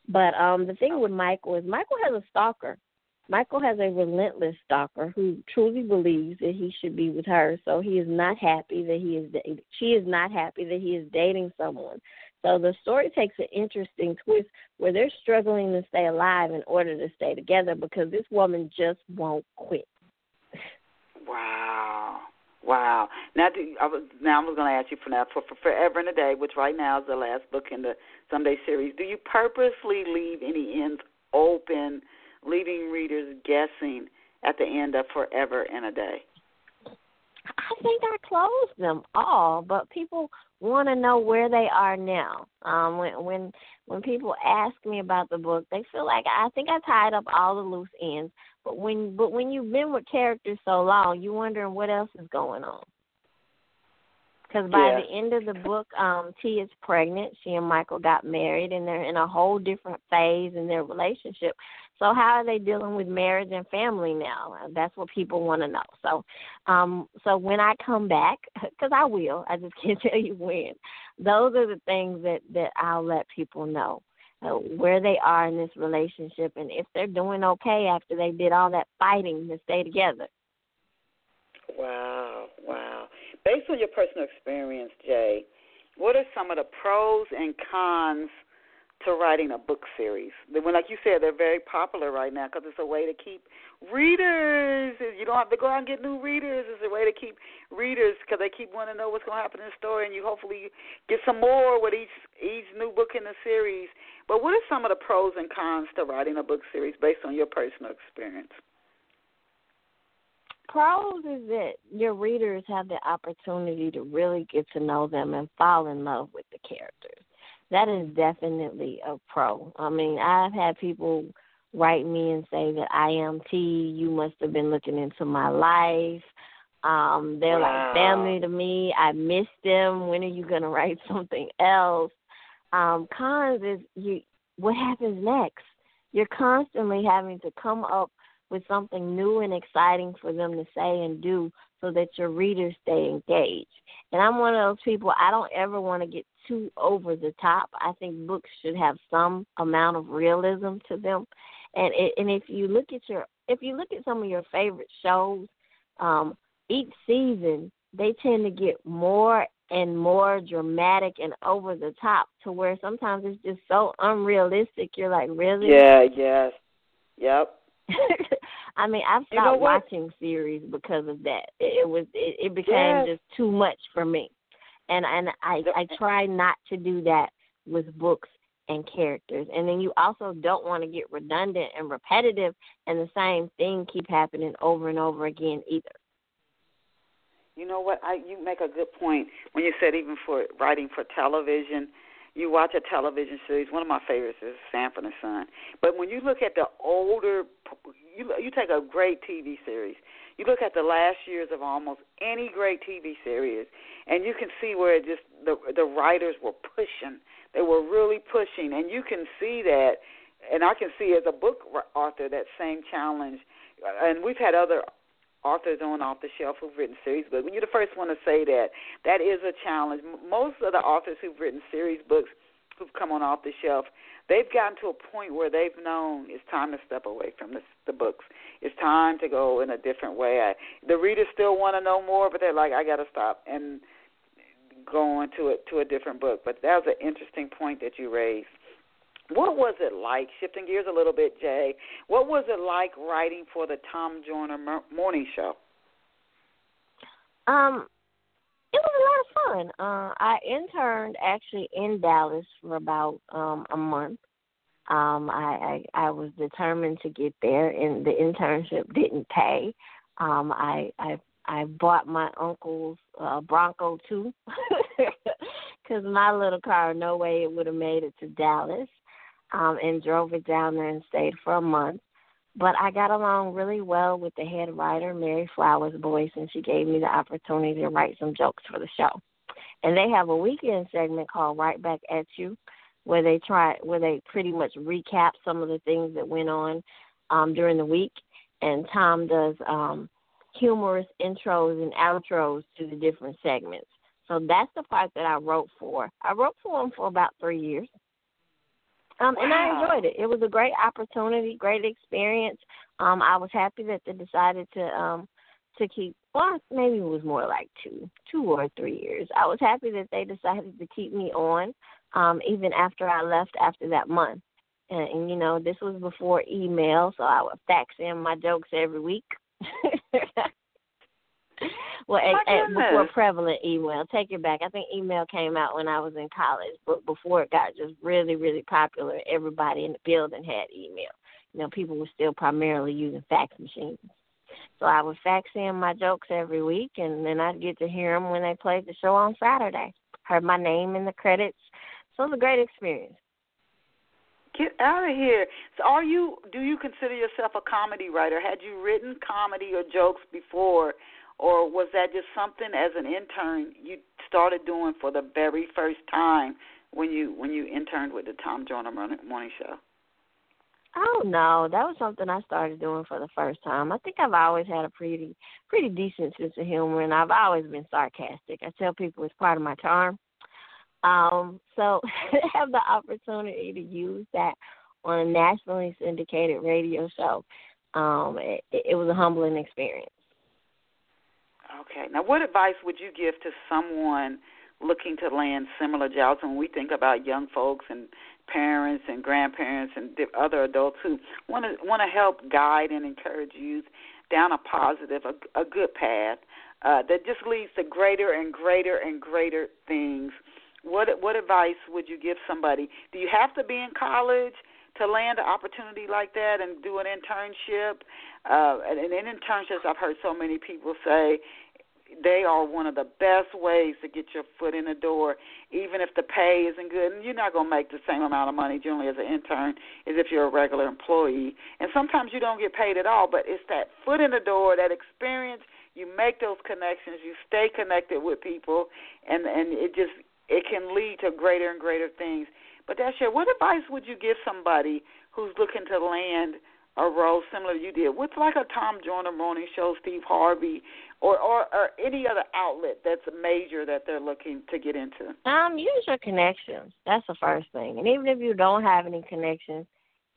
But um the thing with Michael is Michael has a stalker. Michael has a relentless stalker who truly believes that he should be with her. So he is not happy that he is she is not happy that he is dating someone. So the story takes an interesting twist where they're struggling to stay alive in order to stay together because this woman just won't quit. Wow. Wow. Now, do, I was now I was going to ask you for now for, for Forever and a Day, which right now is the last book in the Someday series. Do you purposely leave any ends open, leaving readers guessing at the end of Forever and a Day? I think I closed them all, but people want to know where they are now. Um, when when when people ask me about the book, they feel like I think I tied up all the loose ends. But when but when you've been with characters so long, you're wondering what else is going on. Because by yeah. the end of the book, um, T is pregnant. She and Michael got married, and they're in a whole different phase in their relationship. So how are they dealing with marriage and family now? That's what people want to know. So, um, so when I come back, because I will, I just can't tell you when. Those are the things that that I'll let people know uh, Uh, where they are in this relationship and if they're doing okay after they did all that fighting to stay together. Wow, wow. Based on your personal experience, Jae, what are some of the pros and cons to writing a book series. When, like you said, they're very popular right now because it's a way to keep readers. You don't have to go out and get new readers. It's a way to keep readers because they keep wanting to know what's going to happen in the story, and you hopefully get some more with each each new book in the series. But what are some of the pros and cons to writing a book series based on your personal experience? Pros is that your readers have the opportunity to really get to know them and fall in love with the characters that is definitely a pro. I mean, I've had people write me and say that I am T. You must have been looking into my life. Um, they're wow. like family to me. I miss them. When are you gonna write something else? Um, cons is you. What happens next? You're constantly having to come up with something new and exciting for them to say and do so that your readers stay engaged. And I'm one of those people, I don't ever want to get too over the top. I think books should have some amount of realism to them. And it, and if you look at your if you look at some of your favorite shows, um, each season they tend to get more and more dramatic and over the top to where sometimes it's just so unrealistic. You're like, really? Yeah. Yes. Yep. I mean, I've stopped you know watching series because of that. It, it was it, it became yes. just too much for me, and and I I try not to do that with books and characters. And then you also don't want to get redundant and repetitive, and the same thing keep happening over and over again either. You know what? I you make a good point when you said even for writing for television, you watch a television series. One of my favorites is Sanford and Son. But when you look at the older, you you take a great TV series. You look at the last years of almost any great TV series, and you can see where it just the the writers were pushing. They were really pushing, and you can see that. And I can see as a book author that same challenge. And we've had other authors on off the shelf who've written series books. You're the first one to say that, that is a challenge. Most of the authors who've written series books who've come on off the shelf, they've gotten to a point where they've known it's time to step away from the, the books. It's time to go in a different way. I, the readers still want to know more, but they're like, I got to stop and go on to a, to a different book. But that was an interesting point that you raised. What was it like, shifting gears a little bit, Jae? What was it like writing for the Tom Joyner Morning Show? Um, it was a lot of fun. Uh, I interned actually in Dallas for about um a month. Um, I, I I was determined to get there, and the internship didn't pay. Um, I I I bought my uncle's uh, Bronco too, because my little car, no way it would have made it to Dallas um, and drove it down there and stayed for a month. But I got along really well with the head writer, Mary Flowers Boyce, and she gave me the opportunity to write some jokes for the show. And they have a weekend segment called Right Back at You, where they try where they pretty much recap some of the things that went on um, during the week. And Tom does um, humorous intros and outros to the different segments. So that's the part that I wrote for. I wrote for him for about three years. Um, wow. and I enjoyed it. It was a great opportunity, great experience. Um, I was happy that they decided to um to keep well, maybe it was more like two, two or three years. I was happy that they decided to keep me on, um, even after I left after that month. And, and you know, this was before email, so I would fax in my jokes every week. well, a, a, before prevalent email. Take it back. I think email came out when I was in college, but before it got just really, really popular, everybody in the building had email. You know, people were still primarily using fax machines. So I would fax in my jokes every week, and then I'd get to hear them when they played the show on Saturday. Heard my name in the credits. So it was a great experience. Get out of here. So are you do you consider yourself a comedy writer? Had you written comedy or jokes before or was that just something as an intern you started doing for the very first time when you when you interned with the Tom Joyner Morning Show? Oh no, that was something I started doing for the first time. I think I've always had a pretty pretty decent sense of humor, and I've always been sarcastic. I tell people it's part of my charm. Um, so have the opportunity to use that on a nationally syndicated radio show. Um, it, it was a humbling experience. Okay. Now, what advice would you give to someone looking to land similar jobs when we think about young folks and parents and grandparents and other adults who want to want to help guide and encourage youth down a positive, a, a good path uh, that just leads to greater and greater and greater things? What what advice would you give somebody? Do you have to be in college? to land an opportunity like that and do an internship. Uh, and in internships, I've heard so many people say they are one of the best ways to get your foot in the door, even if the pay isn't good. And you're not going to make the same amount of money generally as an intern as if you're a regular employee. And sometimes you don't get paid at all, but it's that foot in the door, that experience you make those connections, you stay connected with people, and and it just it can lead to greater and greater things. But Dasha, what advice would you give somebody who's looking to land a role similar to you did with like a Tom Joyner morning show, Steve Harvey, or, or or any other outlet that's major that they're looking to get into? Um, use your connections. That's the first thing. And even if you don't have any connections,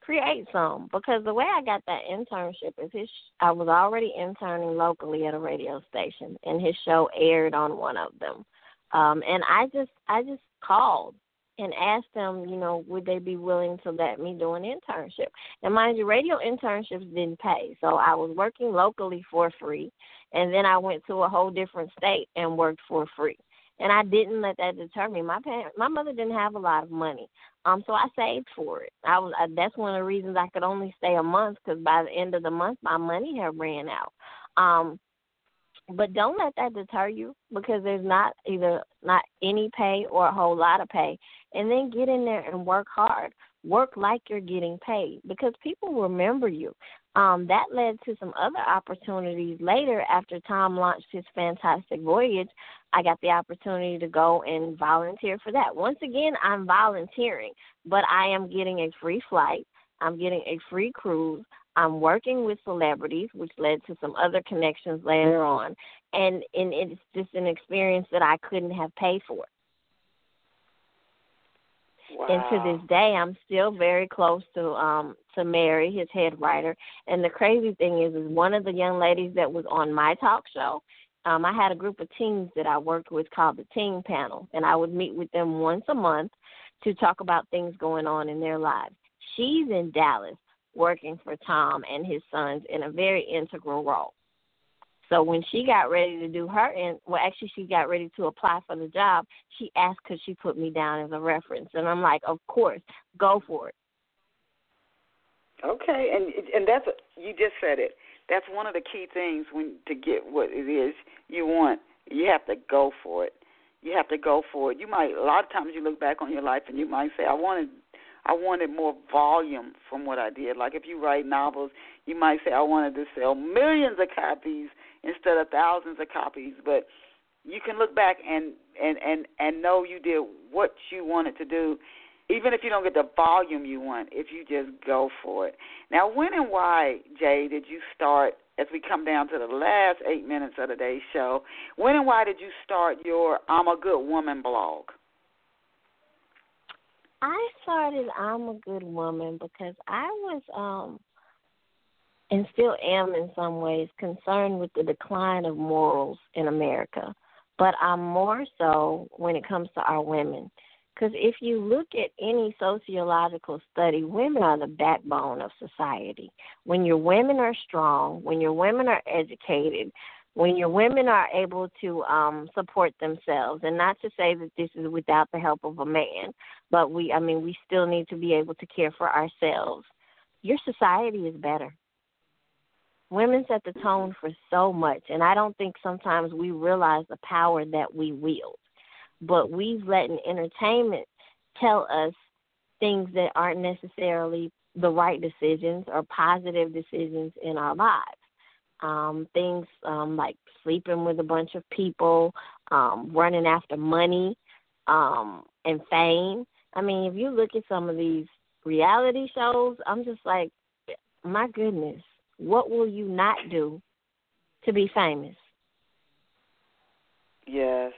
create some because the way I got that internship is his I was already interning locally at a radio station and his show aired on one of them. Um and I just I just called and asked them, you know, would they be willing to let me do an internship. Now, mind you, radio internships didn't pay. So I was working locally for free and then I went to a whole different state and worked for free. And I didn't let that deter me. My parents, my mother didn't have a lot of money, um, so I saved for it. I was I, that's one of the reasons I could only stay a month because by the end of the month my money had ran out. Um, but don't let that deter you because there's not either not any pay or a whole lot of pay. And then get in there and work hard. Work like you're getting paid because people remember you. Um that led to some other opportunities later after tom launched his fantastic voyage. I got the opportunity to go and volunteer for that. Once again i'm volunteering but i am getting a free flight. I'm getting a free cruise I'm working with celebrities, which led to some other connections later on, and and it's just an experience that I couldn't have paid for. Wow. And to this day, I'm still very close to um to Mary, his head writer. And the crazy thing is, is one of the young ladies that was on my talk show. Um, I had a group of teens that I worked with called the Teen Panel, and I would meet with them once a month to talk about things going on in their lives. She's in Dallas working for Tom and his sons in a very integral role. So when she got ready to do her, in, well, actually she got ready to apply for the job. She asked could she put me down as a reference, and I'm like, of course, go for it. Okay, and and that's you just said it. That's one of the key things when to get what it is you want. You have to go for it. You have to go for it. You might a lot of times you look back on your life and you might say, I wanted I wanted more volume from what I did. Like if you write novels, you might say I wanted to sell millions of copies instead of thousands of copies. But you can look back and and and and know you did what you wanted to do, even if you don't get the volume you want. If you just go for it. Now, when and why, Jae, did you start? As we come down to the last eight minutes of today's show, when and why did you start your "I'm a Good Woman" blog? I started I'm a good woman because I was um and still am in some ways concerned with the decline of morals in America. But I'm more so when it comes to our women. Because if you look at any sociological study, women are the backbone of society. When your women are strong, when your women are educated, when your women are able to um support themselves and not to say that this is without the help of a man but we i mean we still need to be able to care for ourselves. Your society is better. Women set the tone for so much and i don't think sometimes we realize the power that we wield. But we've let entertainment tell us things that aren't necessarily the right decisions or positive decisions in our lives um, things um, like sleeping with a bunch of people, um, running after money um, and fame. I mean, if you look at some of these reality shows, I'm just like, my goodness, what will you not do to be famous? Yes.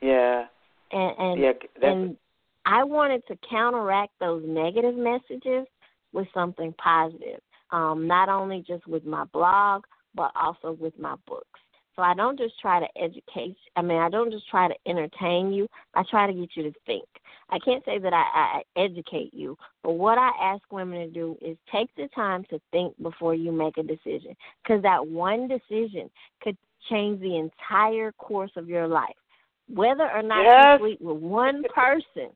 Yeah. And and yeah, and I wanted to counteract those negative messages with something positive. Um, not only just with my blog, but also with my books. So I don't just try to educate. I mean, I don't just try to entertain you. I try to get you to think. I can't say that I, I educate you, but what I ask women to do is take the time to think before you make a decision, because that one decision could change the entire course of your life. Whether or not yes. you sleep with one person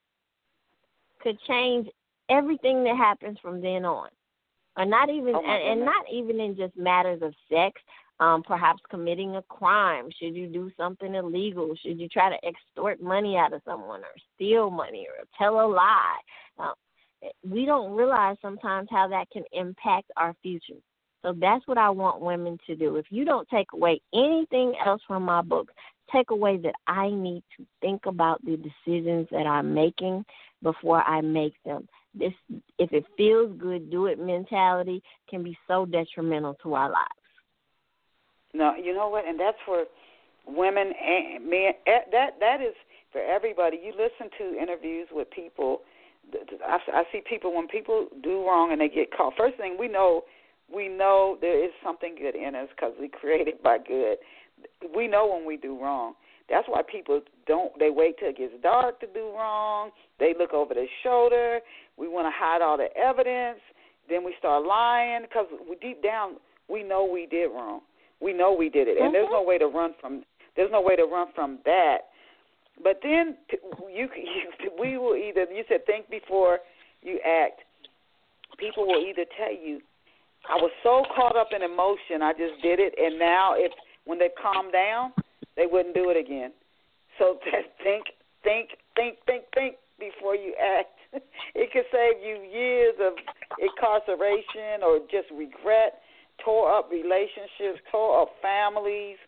could change everything that happens from then on or not even oh and, and not even in just matters of sex um perhaps committing a crime. Should you do something illegal? Should you try to extort money out of someone or steal money or tell a lie? Uh, we don't realize sometimes how that can impact our future. So that's what I want women to do. If you don't take away anything else from my books, take away that I need to think about the decisions that I'm making before I make them. This if it feels good, do it mentality can be so detrimental to our lives. No, you know what? And that's for women and men. Eh, that that is for everybody. You listen to interviews with people. I, I see people when people do wrong and they get caught. First thing we know, we know there is something good in us because we created by good. We know when we do wrong. That's why people don't. They wait till it gets dark to do wrong. They look over their shoulder. We want to hide all the evidence. Then we start lying because deep down we know we did wrong. We know we did it, and mm-hmm. there's no way to run from. There's no way to run from that. But then you, you we will either you said think before you act. People will either tell you, I was so caught up in emotion, I just did it, and now if when they calm down, they wouldn't do it again. So think, think, think, think, think before you act. It could save you years of incarceration or just regret, tore up relationships, tore up families.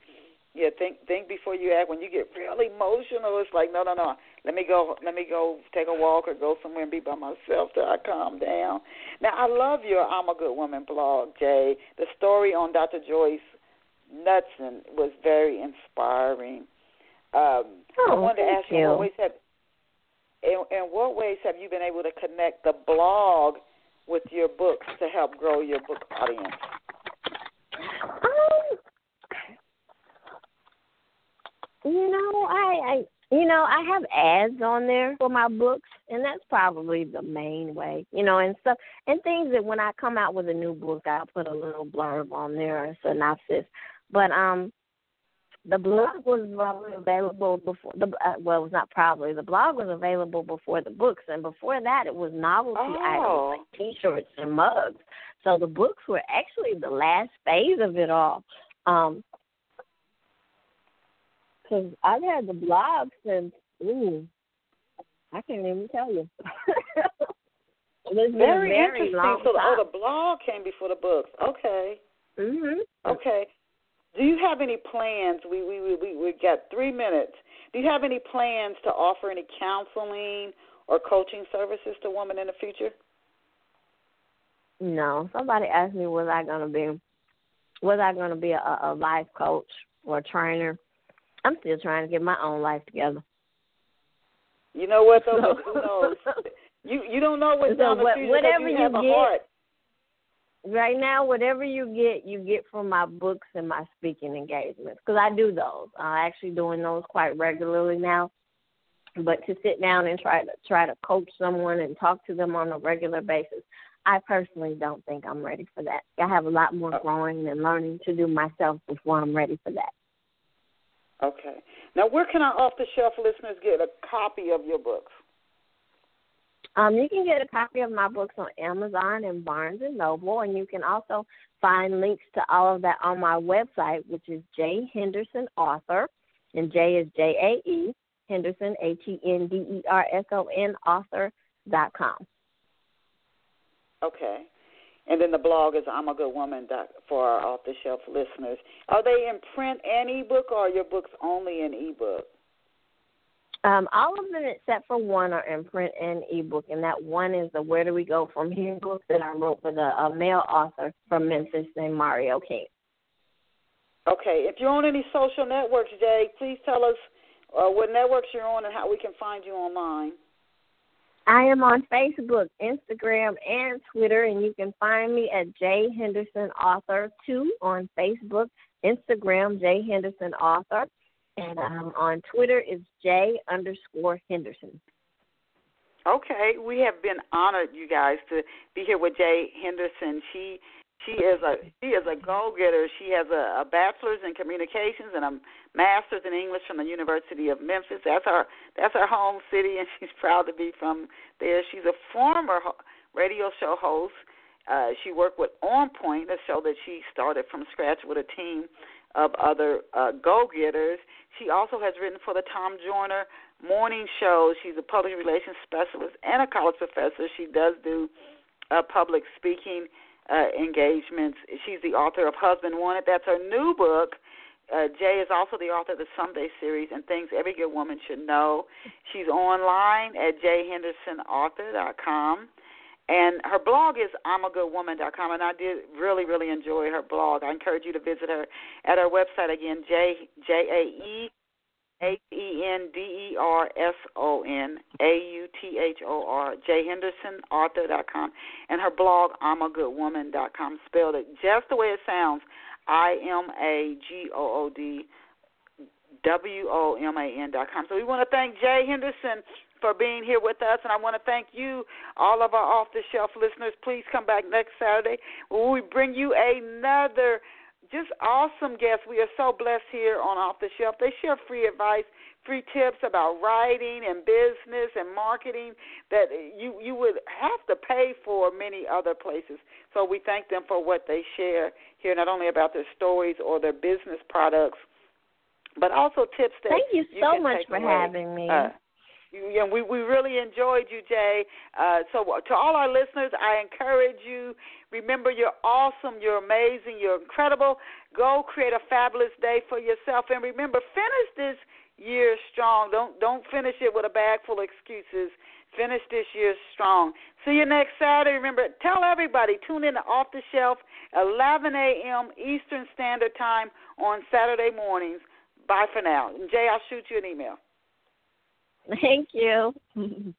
Yeah, think think before you act. When you get really emotional, it's like no, no, no. Let me go. Let me go take a walk or go somewhere and be by myself till I calm down. Now, I love your "I'm a Good Woman" blog, Jae. The story on Dr. Joyce Knudson was very inspiring. Um, oh, I wanted to ask you, what ways have in, in what ways have you been able to connect the blog with your books to help grow your book audience? Um, you know, I, I you know, I have ads on there for my books, and that's probably the main way. You know, and stuff and things that when I come out with a new book, I'll put a little blurb on there, a synopsis. But um, the blog was probably available before the uh, well, it was not probably the blog was available before the books, and before that, it was novelty oh. items like T-shirts and mugs. So the books were actually the last phase of it all. Um, because I've had the blog since ooh, I can't even tell you. very, very interesting. so, oh, the blog came before the books. Okay. Mhm. Okay. Do you have any plans? We we we we we got three minutes. Do you have any plans to offer any counseling or coaching services to women in the future? No. Somebody asked me was I gonna be was I gonna be a, a life coach or a trainer. I'm still trying to get my own life together. You know what though? So, who knows? You you don't know what's so down the future whatever you, you have get, a heart right now, whatever you get, you get from my books and my speaking engagements because I do those. I'm actually doing those quite regularly now. But to sit down and try to try to coach someone and talk to them on a regular basis, I personally don't think I'm ready for that. I have a lot more oh. growing and learning to do myself before I'm ready for that. Okay. Now, where can our off the shelf listeners get a copy of your books? Um, you can get a copy of my books on Amazon and Barnes and Noble, and you can also find links to all of that on my website, which is Jae Henderson Author, and Jae is J A E Henderson H E N D E R S O N Author dot com. Okay. And then the blog is I'm a Good Woman dot for our off the shelf listeners. Are they in print and ebook, or are your books only in ebook? Um, all of them except for one are in print and ebook, and that one is the Where Do We Go From Here book that I wrote for the a male author from Memphis named Mario King. Okay, if you're on any social networks, Jae, please tell us uh, what networks you're on and how we can find you online. I am on Facebook, Instagram, and Twitter, and you can find me at Jae Henderson Author 2 on Facebook, Instagram, Jae Henderson Author and um, on Twitter is J underscore Henderson. Okay, we have been honored, you guys, to be here with Jae Henderson. She she is a she is a go getter. She has a, a bachelor's in communications and a master's in English from the University of Memphis. That's her that's her home city, and she's proud to be from there. She's a former radio show host. Uh, she worked with On Point, a show that she started from scratch with a team of other uh, go getters. She also has written for the Tom Joyner morning show. She's a public relations specialist and a college professor. She does do uh, public speaking. uh, engagements. She's the author of Husband Wanted. That's her new book. Uh, Jae is also the author of the Someday series and things every good woman should know. She's online at jaehendersonauthor.com. And her blog is I'mAGoodWoman.com, and I did really, really enjoy her blog. I encourage you to visit her at her website again, J J A E H E N D E R S O N A U T H O R Jae Henderson Author dot com and her blog I'm a good woman dot com spelled it just the way it sounds I M A G O O D W O M A N dot com. So we want to thank Jae Henderson for being here with us, and I want to thank you, all of our off the shelf listeners. Please come back next Saturday when we bring you another just awesome guests. We are so blessed here on Off the Shelf. They share free advice, free tips about writing and business and marketing that you you would have to pay for many other places. So we thank them for what they share here, not only about their stories or their business products, but also tips that thank you so you much for away. having me. Uh, yeah, we we really enjoyed you, Jae. Uh, so to all our listeners, I encourage you. Remember, you're awesome, you're amazing, you're incredible. Go create a fabulous day for yourself, and remember, finish this year strong. Don't don't finish it with a bag full of excuses. Finish this year strong. See you next Saturday. Remember, tell everybody tune in to Off the Shelf, 11 a.m. Eastern Standard Time on Saturday mornings. Bye for now. Jae, I'll shoot you an email. Thank you.